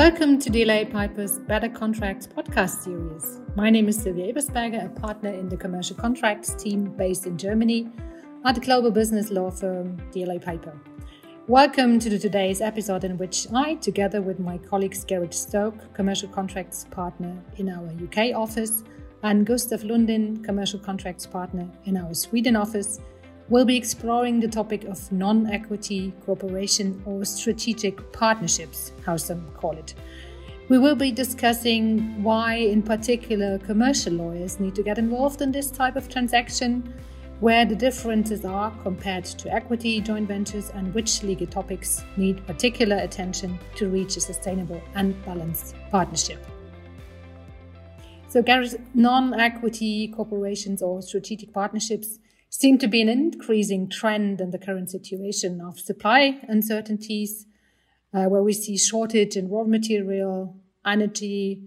Welcome to DLA Piper's Better Contracts podcast series. My name is Sylvia Ebersberger, a partner in the commercial contracts team based in Germany at the global business law firm DLA Piper. Welcome to today's episode in which I, together with my colleagues Gareth Stokes, commercial contracts partner in our UK office, and Gustav Lundin, commercial contracts partner in our Sweden office, We'll be exploring the topic of non equity cooperation or strategic partnerships, how some call it. We will be discussing why, in particular, commercial lawyers need to get involved in this type of transaction, where the differences are compared to equity joint ventures, and which legal topics need particular attention to reach a sustainable and balanced partnership. So, Gareth, non equity corporations or strategic partnerships seem to be an increasing trend in the current situation of supply uncertainties, uh, where we see shortage in raw material, energy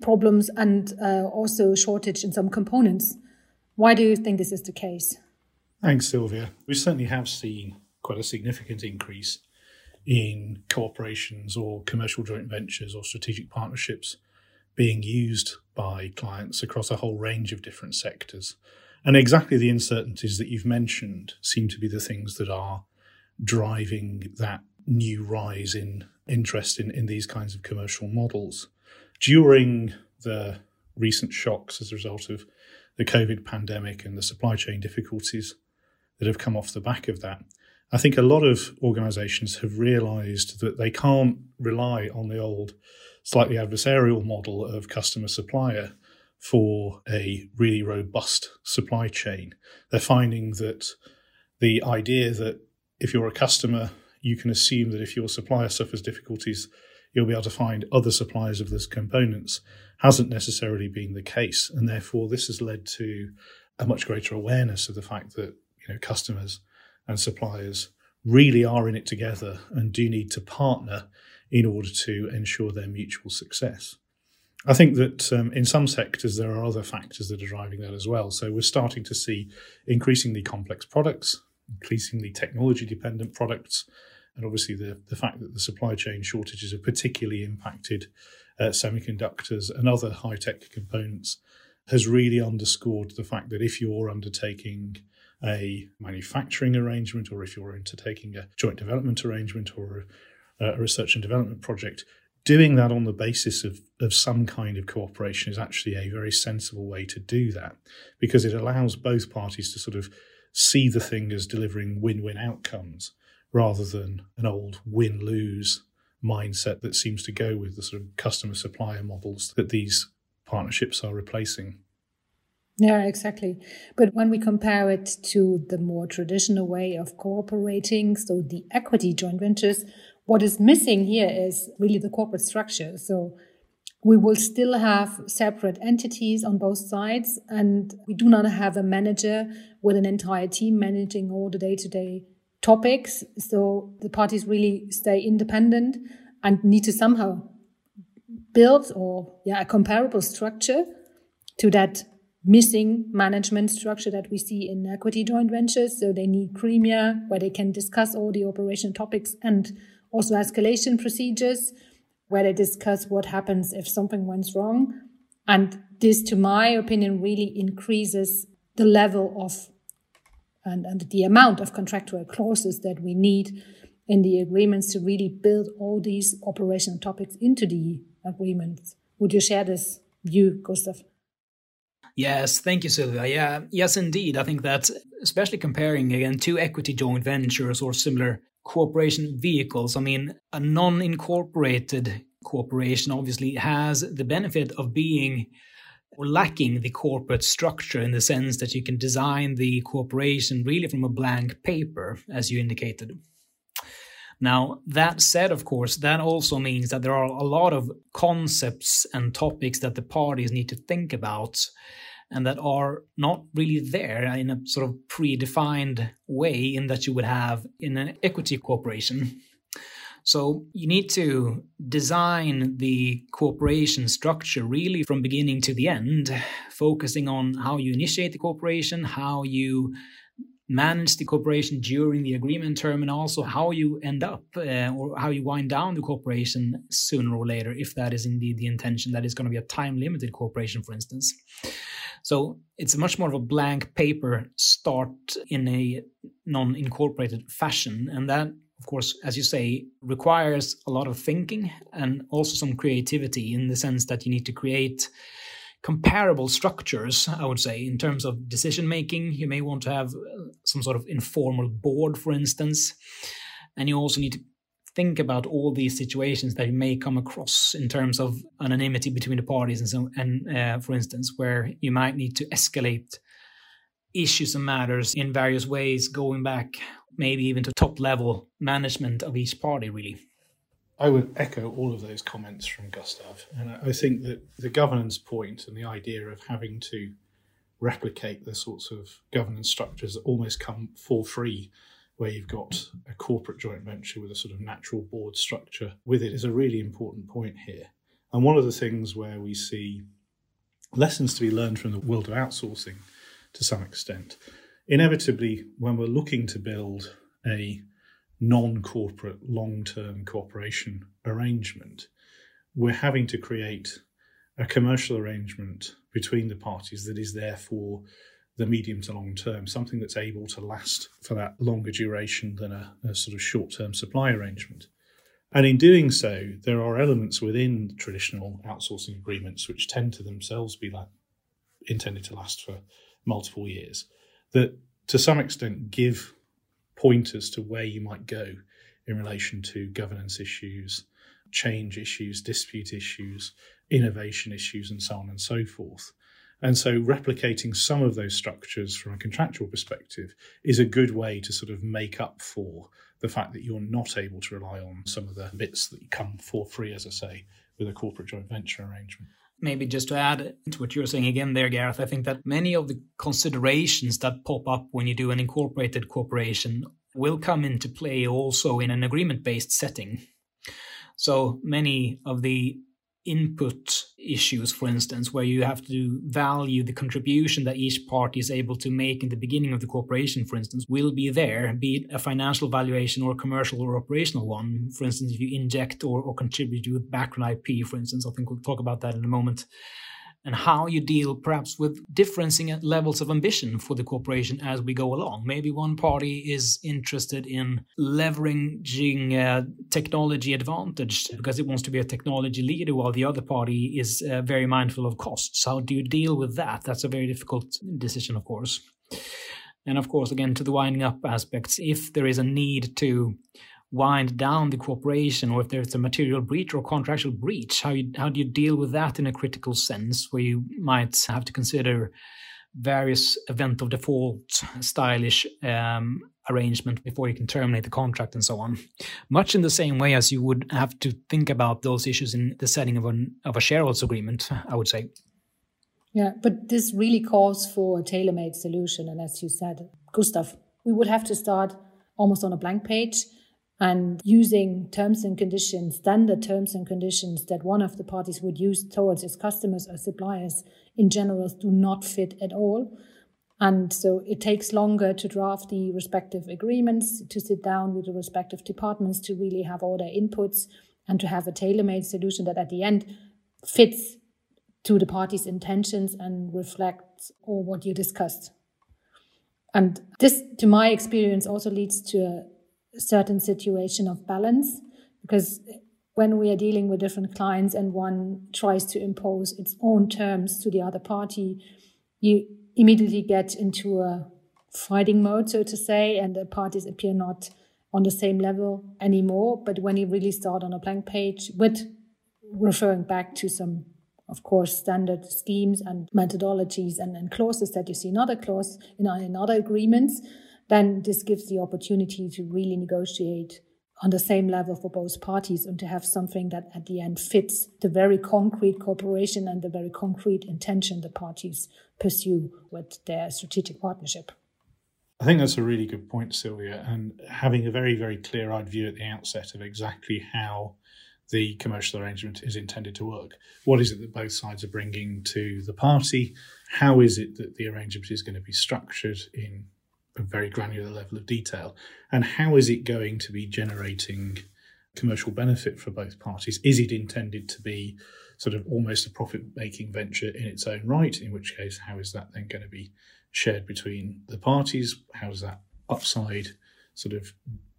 problems, and uh, also shortage in some components. Why do you think this is the case? Thanks, Sylvia. We certainly have seen quite a significant increase in cooperations or commercial joint ventures or strategic partnerships being used by clients across a whole range of different sectors. And exactly the uncertainties that you've mentioned seem to be the things that are driving that new rise in interest in, in these kinds of commercial models. During the recent shocks as a result of the COVID pandemic and the supply chain difficulties that have come off the back of that, I think a lot of organizations have realized that they can't rely on the old, slightly adversarial model of customer supplier for a really robust supply chain. They're finding that the idea that if you're a customer, you can assume that if your supplier suffers difficulties, you'll be able to find other suppliers of those components hasn't necessarily been the case. And therefore, this has led to a much greater awareness of the fact that you know customers and suppliers really are in it together and do need to partner in order to ensure their mutual success. I think that um, in some sectors there are other factors that are driving that as well. So we're starting to see increasingly complex products, increasingly technology dependent products, and obviously the, the fact that the supply chain shortages have particularly impacted uh, semiconductors and other high tech components has really underscored the fact that if you're undertaking a manufacturing arrangement or if you're undertaking a joint development arrangement or a, a research and development project, doing that on the basis of, of some kind of cooperation is actually a very sensible way to do that because it allows both parties to sort of see the thing as delivering win win outcomes rather than an old win lose mindset that seems to go with the sort of customer supplier models that these partnerships are replacing. Yeah, exactly. But when we compare it to the more traditional way of cooperating, so the equity joint ventures, what is missing here is really the corporate structure. So we will still have separate entities on both sides, and we do not have a manager with an entire team managing all the day to day topics. So the parties really stay independent and need to somehow build or yeah a comparable structure to that missing management structure that we see in equity joint ventures. So they need Gremia where they can discuss all the operational topics and also escalation procedures where they discuss what happens if something went wrong. And this, to my opinion, really increases the level of and, and the amount of contractual clauses that we need in the agreements to really build all these operational topics into the agreements. Would you share this view, Gustav? Yes, thank you, Sylvia. Yeah, yes, indeed. I think that especially comparing again two equity joint ventures or similar cooperation vehicles. I mean, a non incorporated corporation obviously has the benefit of being or lacking the corporate structure in the sense that you can design the corporation really from a blank paper, as you indicated. Now, that said, of course, that also means that there are a lot of concepts and topics that the parties need to think about and that are not really there in a sort of predefined way in that you would have in an equity corporation. So you need to design the corporation structure really from beginning to the end, focusing on how you initiate the corporation, how you manage the corporation during the agreement term and also how you end up uh, or how you wind down the corporation sooner or later, if that is indeed the intention, that is going to be a time limited corporation, for instance. So it's much more of a blank paper start in a non incorporated fashion. And that, of course, as you say, requires a lot of thinking and also some creativity in the sense that you need to create comparable structures, I would say, in terms of decision making. You may want to have uh, some sort of informal board, for instance. And you also need to think about all these situations that you may come across in terms of anonymity between the parties and so and uh, for instance where you might need to escalate issues and matters in various ways going back maybe even to top level management of each party really I would echo all of those comments from Gustav. And I think that the governance point and the idea of having to replicate the sorts of governance structures that almost come for free, where you've got a corporate joint venture with a sort of natural board structure with it, is a really important point here. And one of the things where we see lessons to be learned from the world of outsourcing to some extent, inevitably, when we're looking to build a non corporate long term cooperation arrangement, we're having to create a commercial arrangement between the parties that is there for the medium to long term, something that's able to last for that longer duration than a, a sort of short term supply arrangement. And in doing so, there are elements within traditional outsourcing agreements which tend to themselves be like intended to last for multiple years that to some extent give pointers to where you might go in relation to governance issues, change issues, dispute issues, innovation issues, and so on and so forth. And so, replicating some of those structures from a contractual perspective is a good way to sort of make up for the fact that you're not able to rely on some of the bits that come for free, as I say, with a corporate joint venture arrangement maybe just to add to what you're saying again there, Gareth, I think that many of the considerations that pop up when you do an incorporated corporation will come into play also in an agreement based setting. So many of the input issues, for instance, where you have to value the contribution that each party is able to make in the beginning of the cooperation, for instance, will be there, be it a financial valuation or commercial or operational one. For instance, if you inject or, or contribute with background IP, for instance, I think we'll talk about that in a moment and how you deal perhaps with differencing levels of ambition for the corporation as we go along. Maybe one party is interested in leveraging technology advantage because it wants to be a technology leader, while the other party is uh, very mindful of costs. How do you deal with that? That's a very difficult decision, of course. And of course, again, to the winding up aspects, if there is a need to wind down the cooperation or if there's a material breach or contractual breach how you how do you deal with that in a critical sense where you might have to consider various event of default stylish um, arrangement before you can terminate the contract and so on? Much in the same way as you would have to think about those issues in the setting of an of a shareholders agreement i would say. Yeah but this really calls for a tailor-made solution and as you said gustav we would have to start almost on a blank page and using terms and conditions, standard terms and conditions that one of the parties would use towards its customers or suppliers in general do not fit at all. And so it takes longer to draft the respective agreements, to sit down with the respective departments to really have all their inputs and to have a tailor made solution that at the end fits to the party's intentions and reflects all what you discussed. And this, to my experience, also leads to a certain situation of balance because when we are dealing with different clients and one tries to impose its own terms to the other party, you immediately get into a fighting mode, so to say, and the parties appear not on the same level anymore. But when you really start on a blank page with referring back to some, of course, standard schemes and methodologies and, and clauses that you see in other clauses, in, in other agreements, then this gives the opportunity to really negotiate on the same level for both parties and to have something that at the end fits the very concrete cooperation and the very concrete intention the parties pursue with their strategic partnership. I think that's a really good point, Sylvia, and having a very, very clear eyed view at the outset of exactly how the commercial arrangement is intended to work. What is it that both sides are bringing to the party? How is it that the arrangement is going to be structured in a very granular level of detail. And how is it going to be generating commercial benefit for both parties? Is it intended to be sort of almost a profit making venture in its own right? In which case, how is that then going to be shared between the parties? How is that upside sort of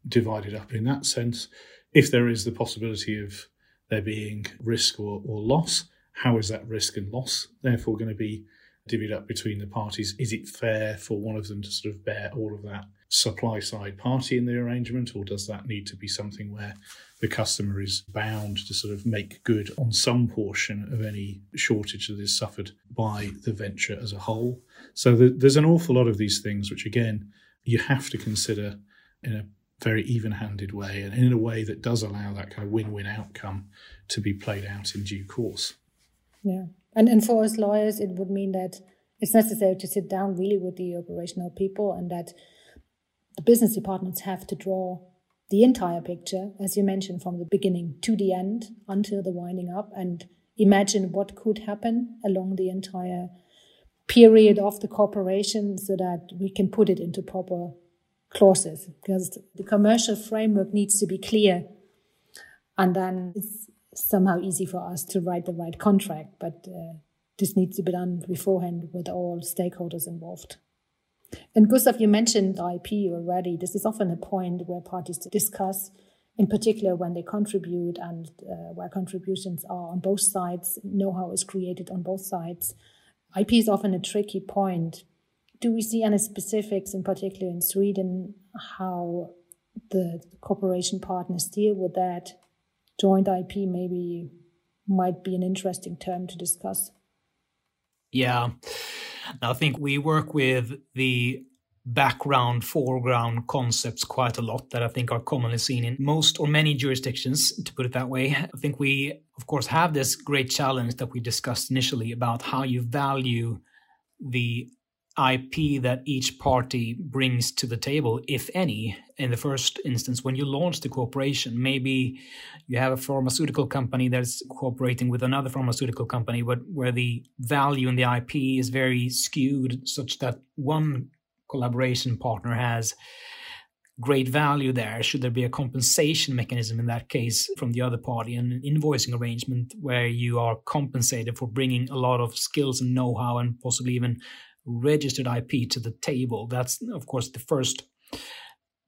divided up in that sense? If there is the possibility of there being risk or, or loss, how is that risk and loss therefore going to be divvied up between the parties? Is it fair for one of them to sort of bear all of that supply side party in the arrangement, or does that need to be something where the customer is bound to sort of make good on some portion of any shortage that is suffered by the venture as a whole? So the, there's an awful lot of these things which, again, you have to consider in a very even handed way and in a way that does allow that kind of win win outcome to be played out in due course. Yeah. And, and for us lawyers, it would mean that it's necessary to sit down really with the operational people and that the business departments have to draw the entire picture, as you mentioned, from the beginning to the end until the winding up and imagine what could happen along the entire period of the cooperation so that we can put it into proper clauses. Because the commercial framework needs to be clear. And then it's somehow easy for us to write the right contract but uh, this needs to be done beforehand with all stakeholders involved. And gustav you mentioned ip already. This is often a point where parties discuss in particular when they contribute and uh, where contributions are on both sides know-how is created on both sides. Ip is often a tricky point. Do we see any specifics, in particular in Sweden, how the cooperation partners deal with that? Joint IP maybe might be an interesting term to discuss. Yeah. I think we work with the background, foreground concepts quite a lot that I think are commonly seen in most or many jurisdictions, to put it that way. I think we, of course, have this great challenge that we discussed initially about how you value the IP that each party brings to the table, if any, in the first instance, when you launch the cooperation. Maybe you have a pharmaceutical company that's cooperating with another pharmaceutical company, but where the value in the IP is very skewed, such that one collaboration partner has great value there. Should there be a compensation mechanism in that case from the other party, and an invoicing arrangement where you are compensated for bringing a lot of skills and know how and possibly even registered IP to the table. That's, of course, the first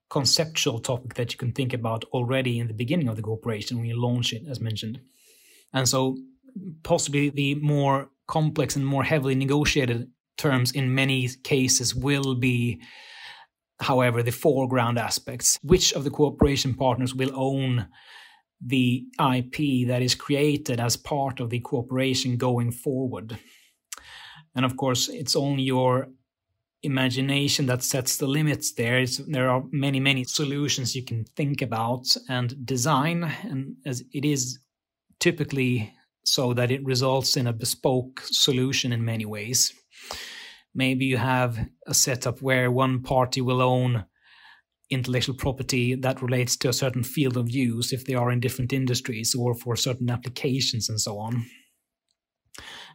conceptual topic that you can think about already in the beginning of the cooperation when you launch it, as mentioned. And so, possibly the more complex and more heavily negotiated terms in many cases will be, however, the foreground aspects. Which of the cooperation partners will own the IP that is created as part of the cooperation going forward? And of course, it's only your imagination that sets the limits there. It's, there are many, many solutions you can think about and design. And as it is typically so that it results in a bespoke solution in many ways. Maybe you have a setup where one party will own intellectual property that relates to a certain field of use if they are in different industries or for certain applications and so on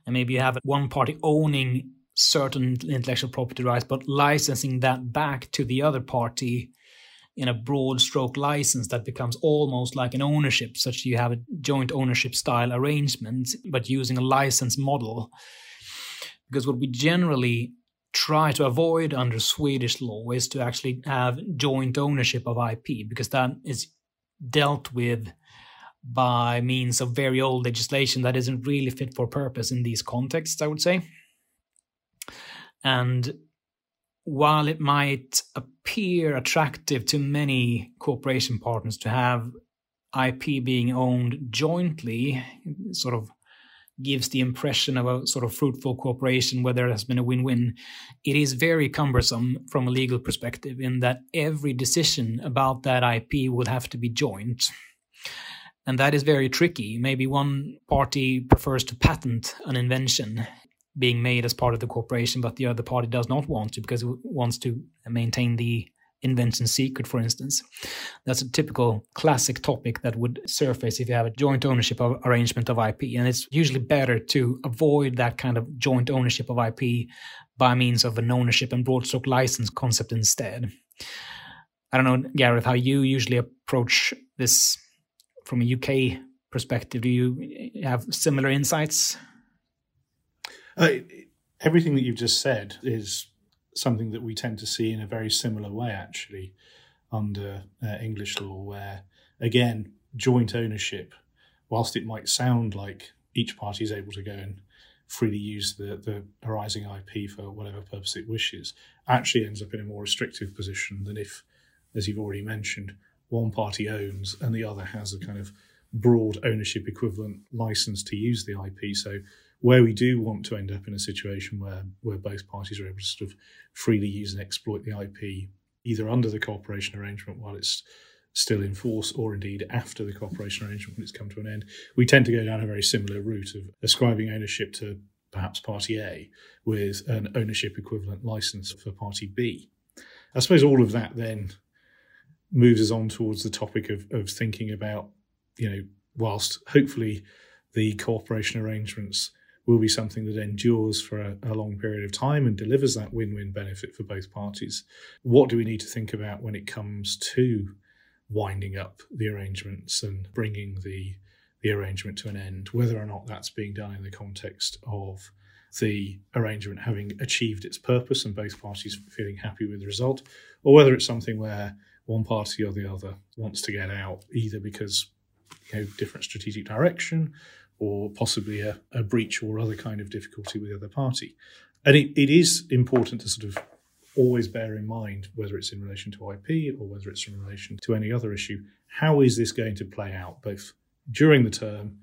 and maybe you have one party owning certain intellectual property rights, but licensing that back to the other party in a broad stroke license that becomes almost like an ownership, such you have a joint ownership style arrangement, but using a license model. Because what we generally try to avoid under Swedish law is to actually have joint ownership of IP, because that is dealt with by means of very old legislation that isn't really fit for purpose in these contexts, I would say. And while it might appear attractive to many corporation partners to have IP being owned jointly, sort of gives the impression of a sort of fruitful cooperation where there has been a win win. It is very cumbersome from a legal perspective in that every decision about that IP would have to be joint. And that is very tricky. Maybe one party prefers to patent an invention being made as part of the corporation, but the other party does not want to because it wants to maintain the invention secret, for instance. That's a typical classic topic that would surface if you have a joint ownership of arrangement of IP. And it's usually better to avoid that kind of joint ownership of IP by means of an ownership and broad stroke license concept instead. I don't know, Gareth, how you usually approach this from a UK perspective. Do you have similar insights? Uh, everything that you've just said is something that we tend to see in a very similar way, actually, under uh, English law, where again, joint ownership, whilst it might sound like each party is able to go and freely use the, the arising IP for whatever purpose it wishes, actually ends up in a more restrictive position than if, as you've already mentioned, one party owns and the other has a kind of broad ownership equivalent license to use the IP. So where we do want to end up in a situation where where both parties are able to sort of freely use and exploit the IP, either under the cooperation arrangement while it's still in force, or indeed after the cooperation arrangement when it's come to an end, we tend to go down a very similar route of ascribing ownership to perhaps party A with an ownership equivalent license for party B. I suppose all of that then moves us on towards the topic of, of thinking about, you know, whilst hopefully the cooperation arrangements will be something that endures for a, a, long period of time and delivers that win win benefit for both parties. What do we need to think about when it comes to winding up the arrangements and bringing the, the arrangement to an end, whether or not that's being done in the context of the arrangement having achieved its purpose and both parties feeling happy with the result, or whether it's something where one party or the other wants to get out, either because you know different strategic direction or possibly a, a breach or other kind of difficulty with the other party. And it, it is important to sort of always bear in mind, whether it's in relation to IP or whether it's in relation to any other issue, how is this going to play out both during the term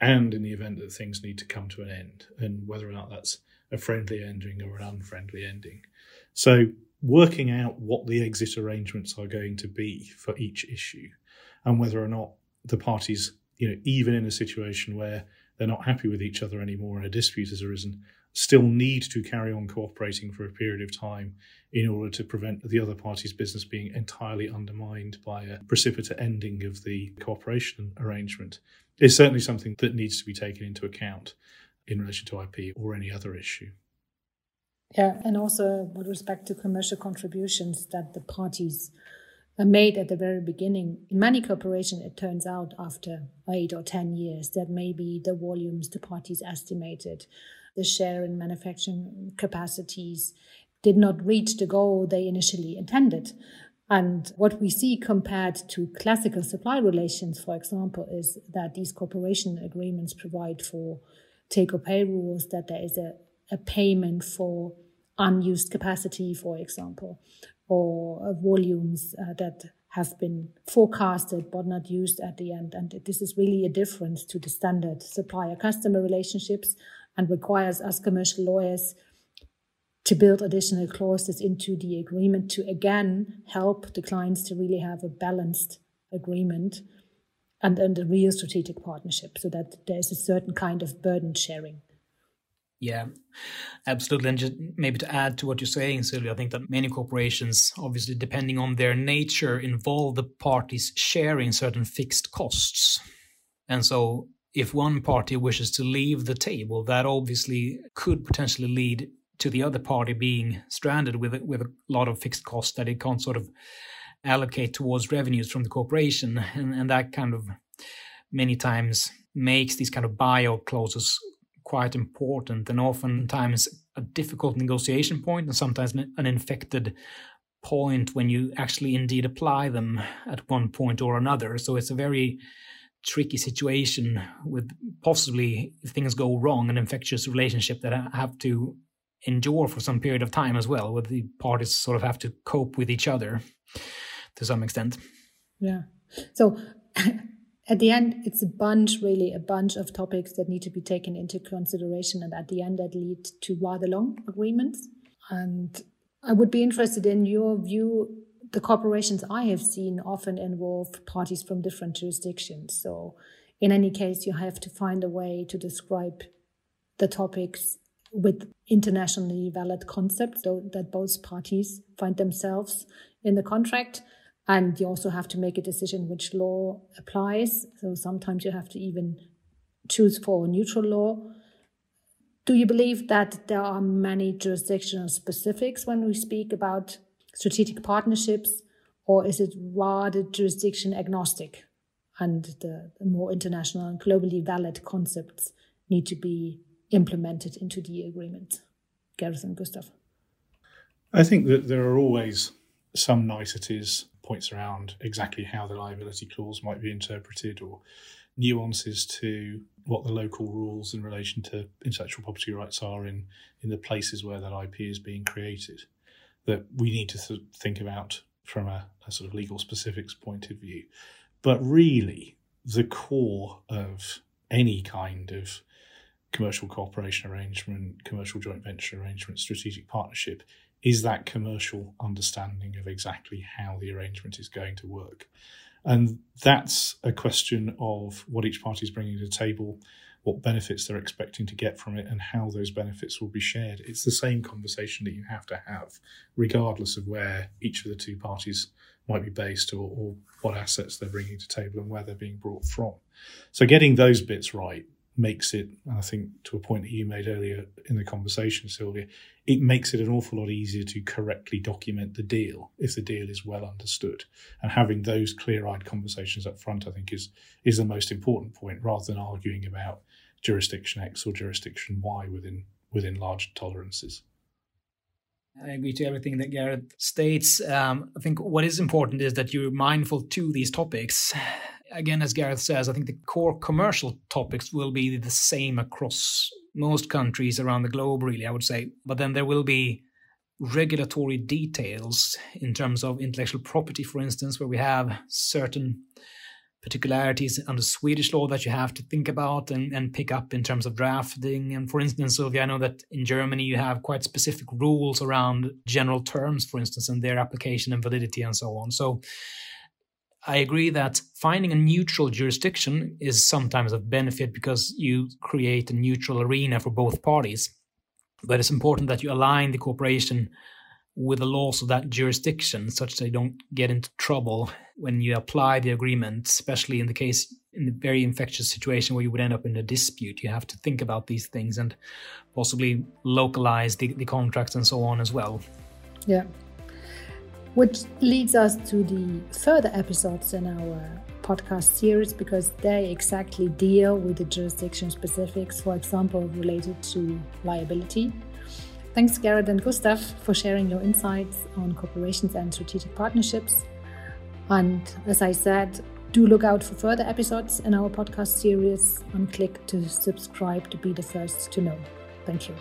and in the event that things need to come to an end, and whether or not that's a friendly ending or an unfriendly ending. So, working out what the exit arrangements are going to be for each issue and whether or not the parties you know, even in a situation where they're not happy with each other anymore and a dispute has arisen, still need to carry on cooperating for a period of time in order to prevent the other party's business being entirely undermined by a precipitate ending of the cooperation arrangement is certainly something that needs to be taken into account in relation to IP or any other issue. Yeah, and also with respect to commercial contributions that the parties uh, made at the very beginning. In many corporations, it turns out after eight or 10 years that maybe the volumes the parties estimated, the share in manufacturing capacities did not reach the goal they initially intended. And what we see compared to classical supply relations, for example, is that these cooperation agreements provide for take or pay rules, that there is a, a payment for unused capacity, for example, or volumes uh, that have been forecasted but not used at the end. And this is really a difference to the standard supplier customer relationships and requires us commercial lawyers to build additional clauses into the agreement to again help the clients to really have a balanced agreement and, and a real strategic partnership so that there's a certain kind of burden sharing. Yeah, absolutely. And just maybe to add to what you're saying, Sylvia, I think that many corporations, obviously, depending on their nature, involve the parties sharing certain fixed costs. And so, if one party wishes to leave the table, that obviously could potentially lead to the other party being stranded with with a lot of fixed costs that it can't sort of allocate towards revenues from the corporation, and, and that kind of many times makes these kind of buyout clauses quite important and oftentimes a difficult negotiation point and sometimes an infected point when you actually indeed apply them at one point or another. So it's a very tricky situation with possibly, if things go wrong, an infectious relationship that I have to endure for some period of time as well, where the parties sort of have to cope with each other to some extent. Yeah. So at the end, it's a bunch, really, a bunch of topics that need to be taken into consideration. And at the end, that lead to rather long agreements. And I would be interested in your view. The corporations I have seen often involve parties from different jurisdictions. So, in any case, you have to find a way to describe the topics with internationally valid concepts so that both parties find themselves in the contract. And you also have to make a decision which law applies. So sometimes you have to even choose for neutral law. Do you believe that there are many jurisdictional specifics when we speak about strategic partnerships, or is it rather jurisdiction agnostic and the, the more international and globally valid concepts need to be implemented into the agreement? Gareth and Gustav. I think that there are always some niceties, points around exactly how the liability clause might be interpreted or nuances to what the local rules in relation to intellectual property rights are in, in the places where that IP is being created that we need to th- think about from a, a sort of legal specifics point of view. But really, the core of any kind of commercial cooperation arrangement, commercial joint venture arrangement, strategic partnership is that commercial understanding of exactly how the arrangement is going to work. And that's a question of what each party is bringing to the table, what benefits they're expecting to get from it, and how those benefits will be shared. It's the same conversation that you have to have, regardless of where each of the two parties might be based or, or what assets they're bringing to table and where they're being brought from. So, getting those bits right makes it, I think, to a point that you made earlier in the conversation, Sylvia, it makes it an awful lot easier to correctly document the deal if the deal is well understood. And having those clear-eyed conversations up front, I think, is is the most important point, rather than arguing about jurisdiction X or jurisdiction Y within within large tolerances. I agree to everything that Gareth states. Um, I think what is important is that you're mindful to these topics again, as Gareth says, I think the core commercial topics will be the same across most countries around the globe, really, I would say. But then there will be regulatory details in terms of intellectual property, for instance, where we have certain particularities under Swedish law that you have to think about and, and pick up in terms of drafting. And for instance, Sylvia, I know that in Germany you have quite specific rules around general terms, for instance, and their application and validity and so on. So I agree that finding a neutral jurisdiction is sometimes of benefit because you create a neutral arena for both parties. But it's important that you align the cooperation with the laws of that jurisdiction such that you don't get into trouble when you apply the agreement, especially in the case in the very infectious situation where you would end up in a dispute. You have to think about these things and possibly localize the, the contracts and so on as well. Yeah, which leads us to the further episodes in our podcast series because they exactly deal with the jurisdiction specifics, for example, related to liability. Thanks, Gareth and Gustav, for sharing your insights on corporations and strategic partnerships. And as I said, do look out for further episodes in our podcast series and click to subscribe to be the first to know. Thank you.